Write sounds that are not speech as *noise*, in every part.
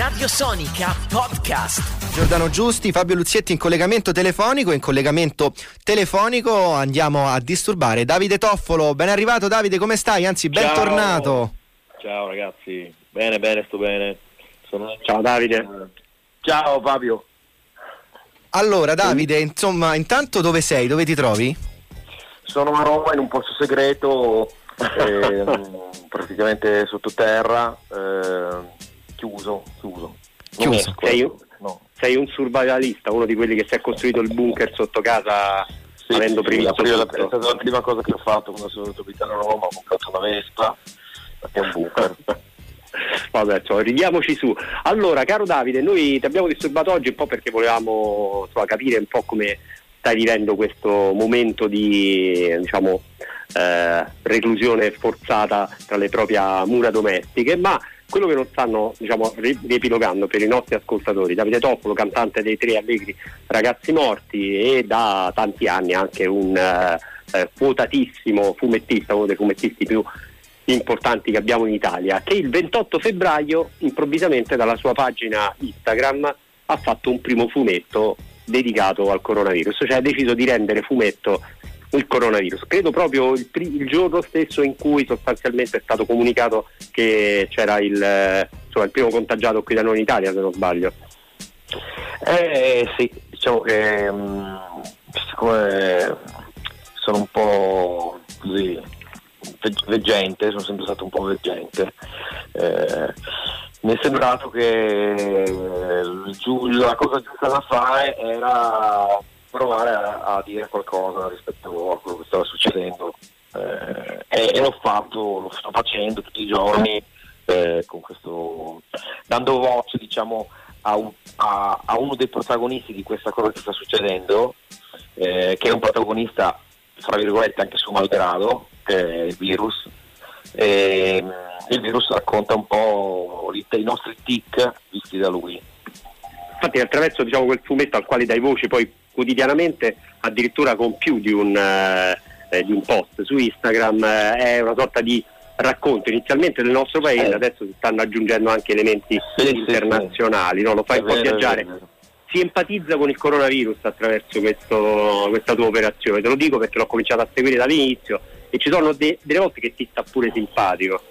Radio Sonica Podcast. Giordano Giusti, Fabio Luzietti in collegamento telefonico. In collegamento telefonico andiamo a disturbare Davide Toffolo. Ben arrivato Davide, come stai? Anzi, bentornato. Ciao ragazzi, bene, bene, sto bene. Sono... Ciao Davide. Ciao Fabio. Allora Davide, insomma, intanto dove sei? Dove ti trovi? Sono a Roma in un posto segreto, *laughs* eh, praticamente sottoterra, eh, chiuso, chiuso. Esco, Sei, ecco, no. sei un survivalista, uno di quelli che si è costruito il bunker sotto casa Sì, avendo sì, previsto la, prima, la- tutto. è stata la prima cosa che ho fatto quando sono venuto a abitare a Roma, ho comprato una Vespa, perché è un bunker. *laughs* Vabbè, insomma, ridiamoci su. Allora, caro Davide, noi ti abbiamo disturbato oggi un po' perché volevamo insomma, capire un po' come stai vivendo questo momento di diciamo, eh, reclusione forzata tra le proprie mura domestiche, ma quello che non stanno diciamo, ri- riepilogando per i nostri ascoltatori, Davide Toffolo, cantante dei Tre Allegri Ragazzi Morti e da tanti anni anche un eh, eh, quotatissimo fumettista, uno dei fumettisti più importanti che abbiamo in Italia, che il 28 febbraio improvvisamente dalla sua pagina Instagram ha fatto un primo fumetto dedicato al coronavirus, cioè ha deciso di rendere fumetto il coronavirus. Credo proprio il, il giorno stesso in cui sostanzialmente è stato comunicato che c'era il, insomma, il primo contagiato qui da noi in Italia, se non sbaglio. Eh sì, diciamo che mm, siccome sono un po' così veg- veggente, sono sempre stato un po' veggente, eh, mi è sembrato che eh, la cosa giusta da fare era provare a, a dire qualcosa rispetto a quello che stava succedendo. Eh, e, l'ho fatto, lo sto facendo tutti i giorni eh, questo, dando voce diciamo a, un- a- a uno dei protagonisti di questa cosa che sta succedendo, eh, che è un protagonista, fra virgolette, anche su malgrado, che è il virus. E, mm, il virus racconta un po' i nostri tic visti da lui. Infatti attraverso diciamo, quel fumetto al quale dai voce poi quotidianamente, addirittura con più di un, eh, eh, di un post su Instagram, eh, è una sorta di racconto inizialmente del nostro paese, Eh. adesso si stanno aggiungendo anche elementi Sì, sì, internazionali, no? lo fai un po' viaggiare. Si empatizza con il coronavirus attraverso questo- questa tua operazione, te lo dico perché l'ho cominciato a seguire dall'inizio e ci sono de- delle volte che ti sta pure simpatico.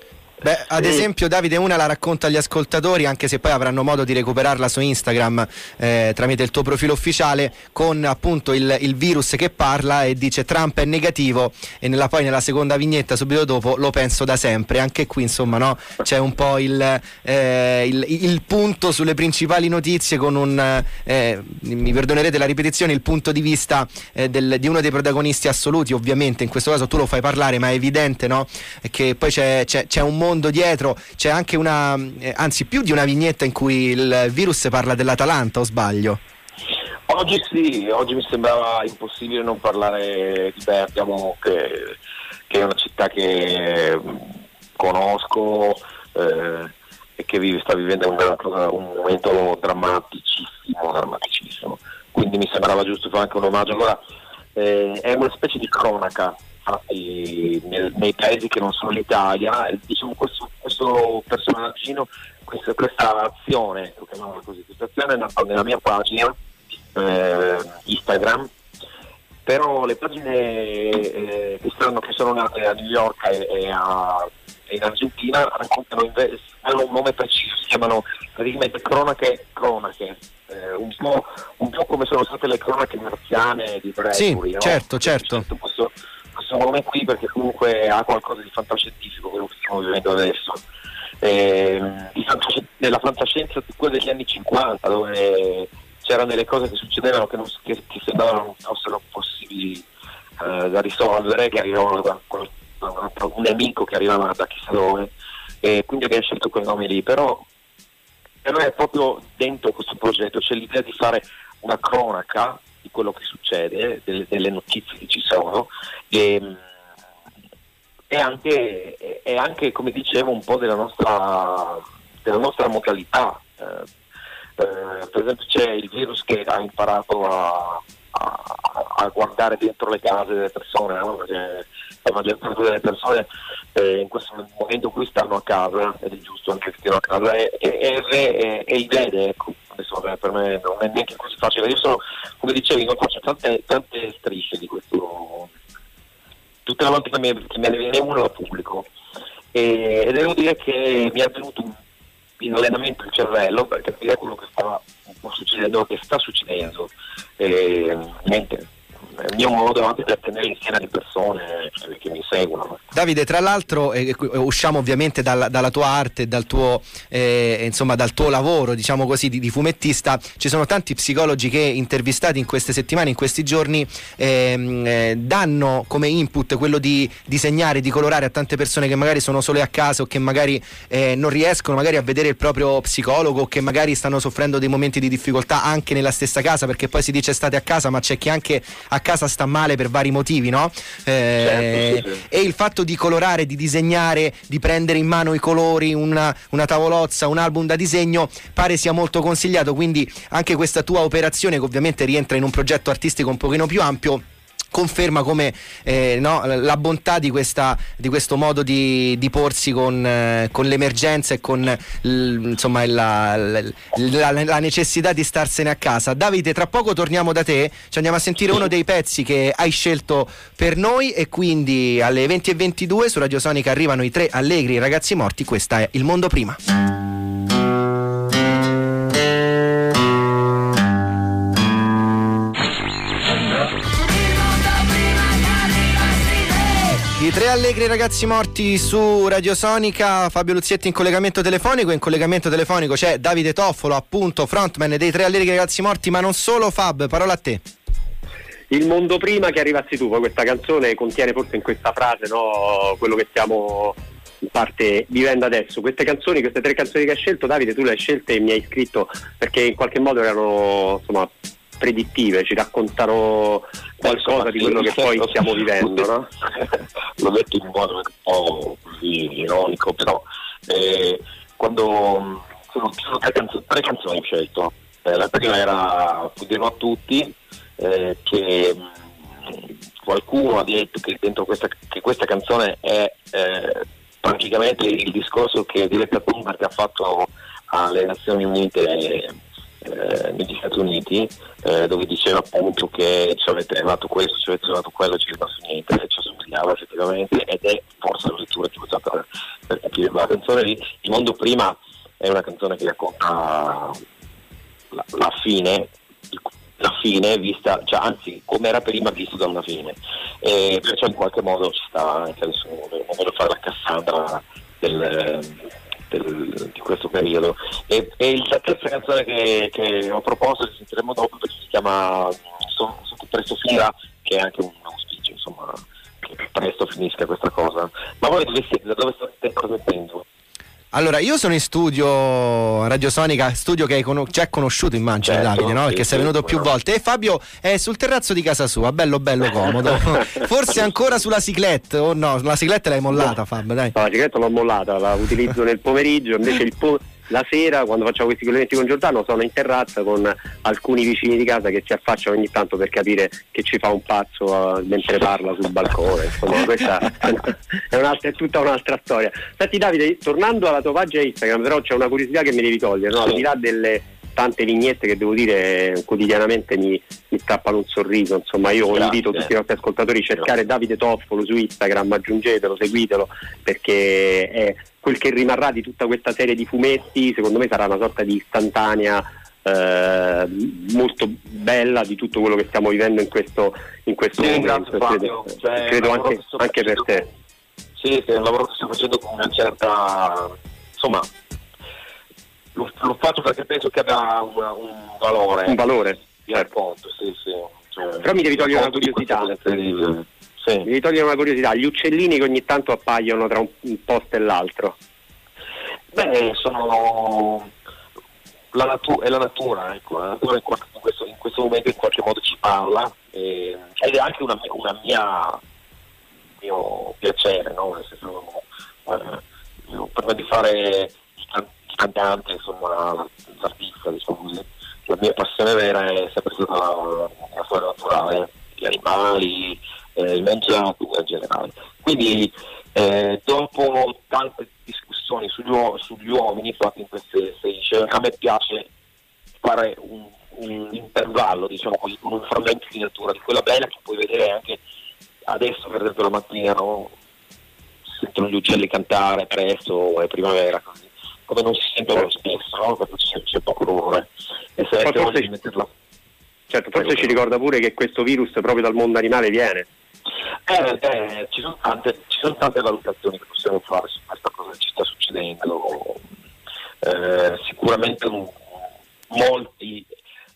Beh, ad Sì. esempio Davide una la racconta agli ascoltatori, anche se poi avranno modo di recuperarla su Instagram eh, tramite il tuo profilo ufficiale, con appunto il, il virus che parla e dice Trump è negativo e nella, poi nella seconda vignetta subito dopo lo penso da sempre. Anche qui insomma no, c'è un po' il, eh, il- il punto sulle principali notizie con un, eh, mi perdonerete la ripetizione, il punto di vista eh, del- di uno dei protagonisti assoluti, ovviamente in questo caso tu lo fai parlare, ma è evidente no? che poi c'è, c'è- c'è un mondo dietro, c'è anche una, eh, anzi più di una vignetta in cui il virus parla dell'Atalanta, o sbaglio? Oggi sì, oggi mi sembrava impossibile non parlare di Bergamo, che, che è una città che mm, conosco eh, e che vive- sta vivendo cosa- un momento drammaticissimo, drammaticissimo. Quindi mi sembrava giusto fare anche un omaggio. Allora, eh, è una specie di cronaca nel- nei paesi che non sono l'Italia, diciamo questo, questo personaggino, questa, questa azione, chiamiamola così, questa azione è nata nella mia pagina eh, Instagram, però le pagine eh, che, stanno- che sono nate a New York e, e a- e in Argentina raccontano invece, hanno un nome preciso, si chiamano praticamente cronache cronache, eh, un, po', un po' come sono state le cronache marziane di Bradbury. Sì, no? certo, certo. Questo nome qui perché comunque ha qualcosa di fantascientifico quello che stiamo vivendo adesso. Ehm, nella fantascienza di quella degli anni 50 dove c'erano delle cose che succedevano che, non, che, che sembravano non fossero possibili eh, da risolvere, che arrivavano da, da un, un nemico che arrivava da chissà dove, e quindi abbiamo scelto quel nome lì, però per me è proprio dentro questo progetto, c'è l'idea di fare una cronaca di quello che succede, delle, delle notizie che ci sono e, e anche, e anche, come dicevo, un po' della nostra, della nostra modalità. Eh, eh, per esempio c'è il virus che ha imparato a, a- a, guardare dentro le case delle persone, no? la maggior parte delle persone eh, in questo momento cui stanno a casa, ed è giusto anche che stiano a casa, e, e, e, e, li vede, ecco. Adesso per me non è neanche così facile. Io sono, come dicevi, non faccio tante, tante strisce di questo. Tutte le volte che me, che me ne viene uno lo pubblico. E, e devo dire che mi è venuto in allenamento il cervello per capire quello che stava succedendo, che sta succedendo. E, niente, il mio modo anche per tenere insieme le persone che mi seguono. Davide, tra l'altro eh, usciamo ovviamente dalla, dalla, tua arte, dal tuo, eh, insomma, dal tuo lavoro diciamo così, di, di, fumettista, ci sono tanti psicologi che intervistati in queste settimane, in questi giorni, ehm, eh, danno come input quello di disegnare, di colorare a tante persone che magari sono sole a casa o che magari eh, non riescono magari a vedere il proprio psicologo o che magari stanno soffrendo dei momenti di difficoltà anche nella stessa casa perché poi si dice state a casa ma c'è chi anche a casa casa sta male per vari motivi, no? Eh, certo, sì, sì. E il fatto di colorare, di disegnare, di prendere in mano i colori, una, una tavolozza, un album da disegno, pare sia molto consigliato. Quindi anche questa tua operazione, che ovviamente rientra in un progetto artistico un pochino più ampio, conferma come eh, no, la bontà di, questa, di, questo modo di, di porsi con, eh, con, l'emergenza e con insomma, la, la, la, necessità di starsene a casa. Davide, tra poco torniamo da te, ci andiamo a sentire uno dei pezzi che hai scelto per noi e quindi alle 20.22 su Radio Sonica arrivano i tre allegri ragazzi morti, questa è Il Mondo Prima. Allegri ragazzi morti su Radio Sonica, Fabio Luzietti in collegamento telefonico, in collegamento telefonico c'è Davide Toffolo, appunto frontman dei tre allegri ragazzi morti, ma non solo Fab, parola a te. Il mondo prima che arrivassi tu, poi questa canzone contiene forse in questa frase no, quello che stiamo in parte vivendo adesso. Queste canzoni, queste tre canzoni che hai scelto, Davide, tu le hai scelte e mi hai scritto perché in qualche modo erano insomma, predittive, ci raccontano qualcosa di quello che poi stiamo vivendo. No? L'ho detto in modo un po' così ironico, però eh, quando sono, sono tre, canzoni, tre canzoni ho scelto. Eh, la prima era Dirlo a tutti, eh, che mm, qualcuno ha detto che dentro questa, che questa canzone è eh, praticamente il discorso che Diletta Thunberg ha fatto alle Nazioni Unite eh, negli Stati Uniti eh, dove diceva appunto che ci avete arrivato questo, ci avete arrivato quello, ci è rimasto niente, e ci assomigliava effettivamente ed è forse la lettura che ho usato per, per capire quella canzone lì. Il mondo prima è una canzone che racconta la, la fine la fine vista, cioè, anzi come era prima visto da una fine e perciò in qualche modo ci sta anche adesso non voglio fare la Cassandra del, del, di questo periodo. E, e la terza canzone che, che, ho proposto, che sentiremo dopo, perché si chiama Sotto Presto Fira, che è anche un auspicio, insomma, che presto finisca questa cosa. Ma voi dove siete? Da dove state trasmettendo? Allora, io sono in studio Radio Sonica, studio che hai con- ci hai conosciuto, immagino, certo, Davide, no? Perché sì, sei venuto sì, più no. volte. E Fabio è sul terrazzo di casa sua, bello, bello comodo. *laughs* Forse ancora sulla ciclette, o no? La cicletta l'hai mollata, Fabio, dai. No, la cicletta l'ho mollata, la utilizzo nel pomeriggio, invece il po- la sera quando facciamo questi collegamenti con Giordano sono in terrazza con alcuni vicini di casa che si affacciano ogni tanto per capire che ci fa un pazzo uh, mentre parla sul balcone insomma *laughs* questa è, è, tutta un'altra storia senti Davide tornando alla tua pagina Instagram però c'è una curiosità che mi devi togliere no? al di là delle tante vignette che devo dire quotidianamente mi, mi strappano un sorriso insomma io Grazie. invito tutti i nostri ascoltatori a cercare Davide Toffolo su Instagram aggiungetelo, seguitelo perché è quel che rimarrà di tutta questa serie di fumetti secondo me sarà una sorta di istantanea eh, molto bella di tutto quello che stiamo vivendo in questo, in questo sì, momento. credo, cioè, credo anche, anche per te. Sì, è un lavoro che sto facendo con una certa insomma lo, lo faccio perché penso che abbia un, un valore un valore di racconto sì, sì. Cioè, però mi devi togliere una curiosità sì. Mi devi togliere una curiosità, gli uccellini che ogni tanto appaiono tra un, posto e l'altro. Beh, sono la natu- è la natura, ecco, la natura in, questo, in, questo, momento in qualche modo ci parla eh, ed è anche una, una mia mio piacere, no? Nel senso, eh, io, prima di fare cantante, insomma, l'artista, diciamo così, la mia passione vera è sempre stata la, la storia naturale gli animali, eh, il natura in generale. Quindi eh, dopo tante discussioni sugli, sugli uomini fatte in queste sedici, a me piace fare un, un intervallo, diciamo così, con un frammento di natura di quella bella che puoi vedere anche adesso per esempio la mattina, no? sentono gli uccelli cantare presto, è primavera, così. Come non si sentono spesso, no? perché c'è, c'è poco rumore. E se forse, ci, metterla... certo, forse ci ricorda pure che questo virus proprio dal mondo animale viene. Eh, eh, ci, sono tante, ci, sono tante, valutazioni che possiamo fare su questa cosa che ci sta succedendo. Eh, sicuramente molti,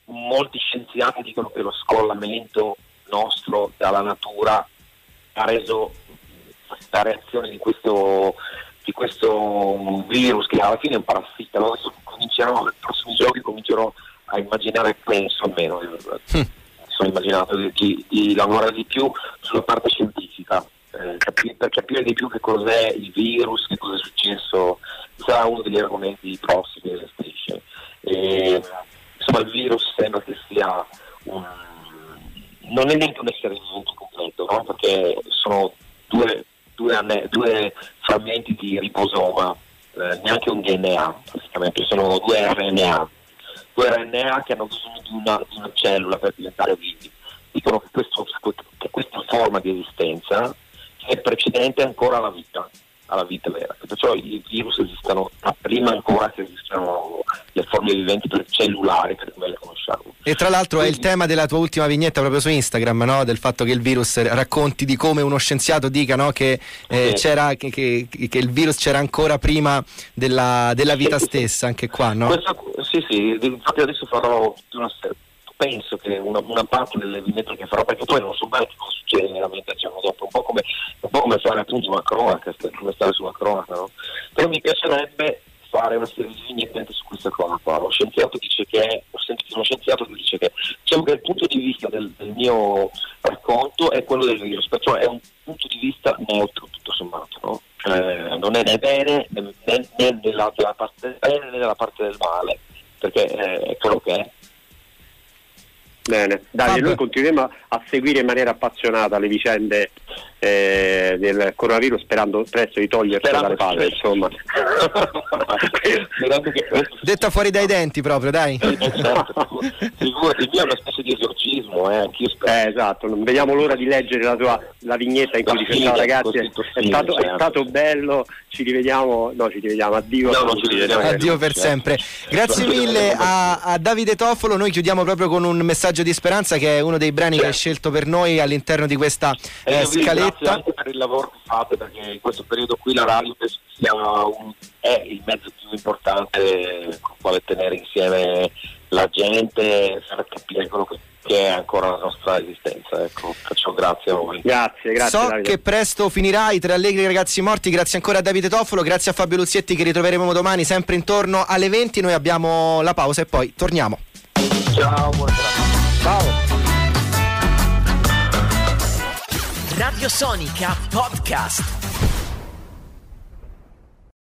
molti scienziati dicono che lo scollamento nostro dalla natura ha reso la reazione di questo, di questo virus che alla fine è un parassita. Adesso comincerò, nei prossimi giochi comincerò a immaginare, penso almeno, mm. sono immaginato di, di, lavorare di più sulla parte scientifica. Eh, capire, per capire di più che cos'è il virus, che cosa è successo, sarà uno degli argomenti prossimi della. E, insomma il virus sembra che sia un, non è neanche un essere vivente completo, no? perché sono due due, anne- due frammenti di riposoma, eh, neanche un DNA, praticamente sono due RNA, due RNA che hanno bisogno di una, di una cellula per diventare vivi. Dicono che, questo, che questa forma di esistenza è precedente ancora alla vita, alla vita vera. Perciò i virus esistono prima ancora che esistano le forme viventi cellulari per come le conosciamo. E tra l'altro Quindi, è il tema della tua ultima vignetta proprio su Instagram, no? del fatto che il virus racconti di come uno scienziato dica no? che, eh, sì. che, che, che, il virus c'era ancora prima della, della vita sì, stessa, anche qua. No? Questo, sì, sì, infatti adesso farò una penso che una, una, parte delle vignette che farò, perché poi non so mai cosa succede veramente il giorno dopo, un po' come, un po come fare appunto una cronaca, come stare sulla cronaca, no? Però mi piacerebbe fare una serie di vignette su questa cosa qua. Lo scienziato dice che, ho sentito uno scienziato che dice che diciamo che il punto di vista del, del mio racconto è quello del virus, perciò è un punto di vista neutro tutto sommato, no? eh, non è né bene né, né nella, parte del bene né nella parte del male, perché è quello che è. Bene, Davide, noi continueremo a seguire in maniera appassionata le vicende eh, del coronavirus sperando presto di toglierselo dalle palle, insomma. Detta fuori dai denti proprio, dai. Eh, certo. Il mio è una specie di esorcismo, eh, eh, esatto, non vediamo l'ora di leggere la tua la vignetta in cui dice ciao ragazzi, è stato, certo. è stato, bello, ci rivediamo, no ci rivediamo, addio. No, ci rivediamo. Addio per sempre. Grazie mille a, a, Davide Toffolo, noi chiudiamo proprio con un messaggio di speranza che è uno dei brani certo. che hai scelto per noi all'interno di questa eh, scaletta grazie anche per il lavoro che fate perché in questo periodo qui la radio un, è il mezzo più importante con quale tenere insieme la gente far capire quello che che è ancora la nostra esistenza. Ecco, faccio grazie a voi. Grazie, grazie. So Davide. che presto finirai tra allegri ragazzi morti. Grazie ancora a Davide Toffolo, grazie a Fabio Luzietti che ritroveremo domani sempre intorno alle 20. Noi abbiamo la pausa e poi torniamo. Ciao, buonasera. Ciao. Radio Sonica Podcast.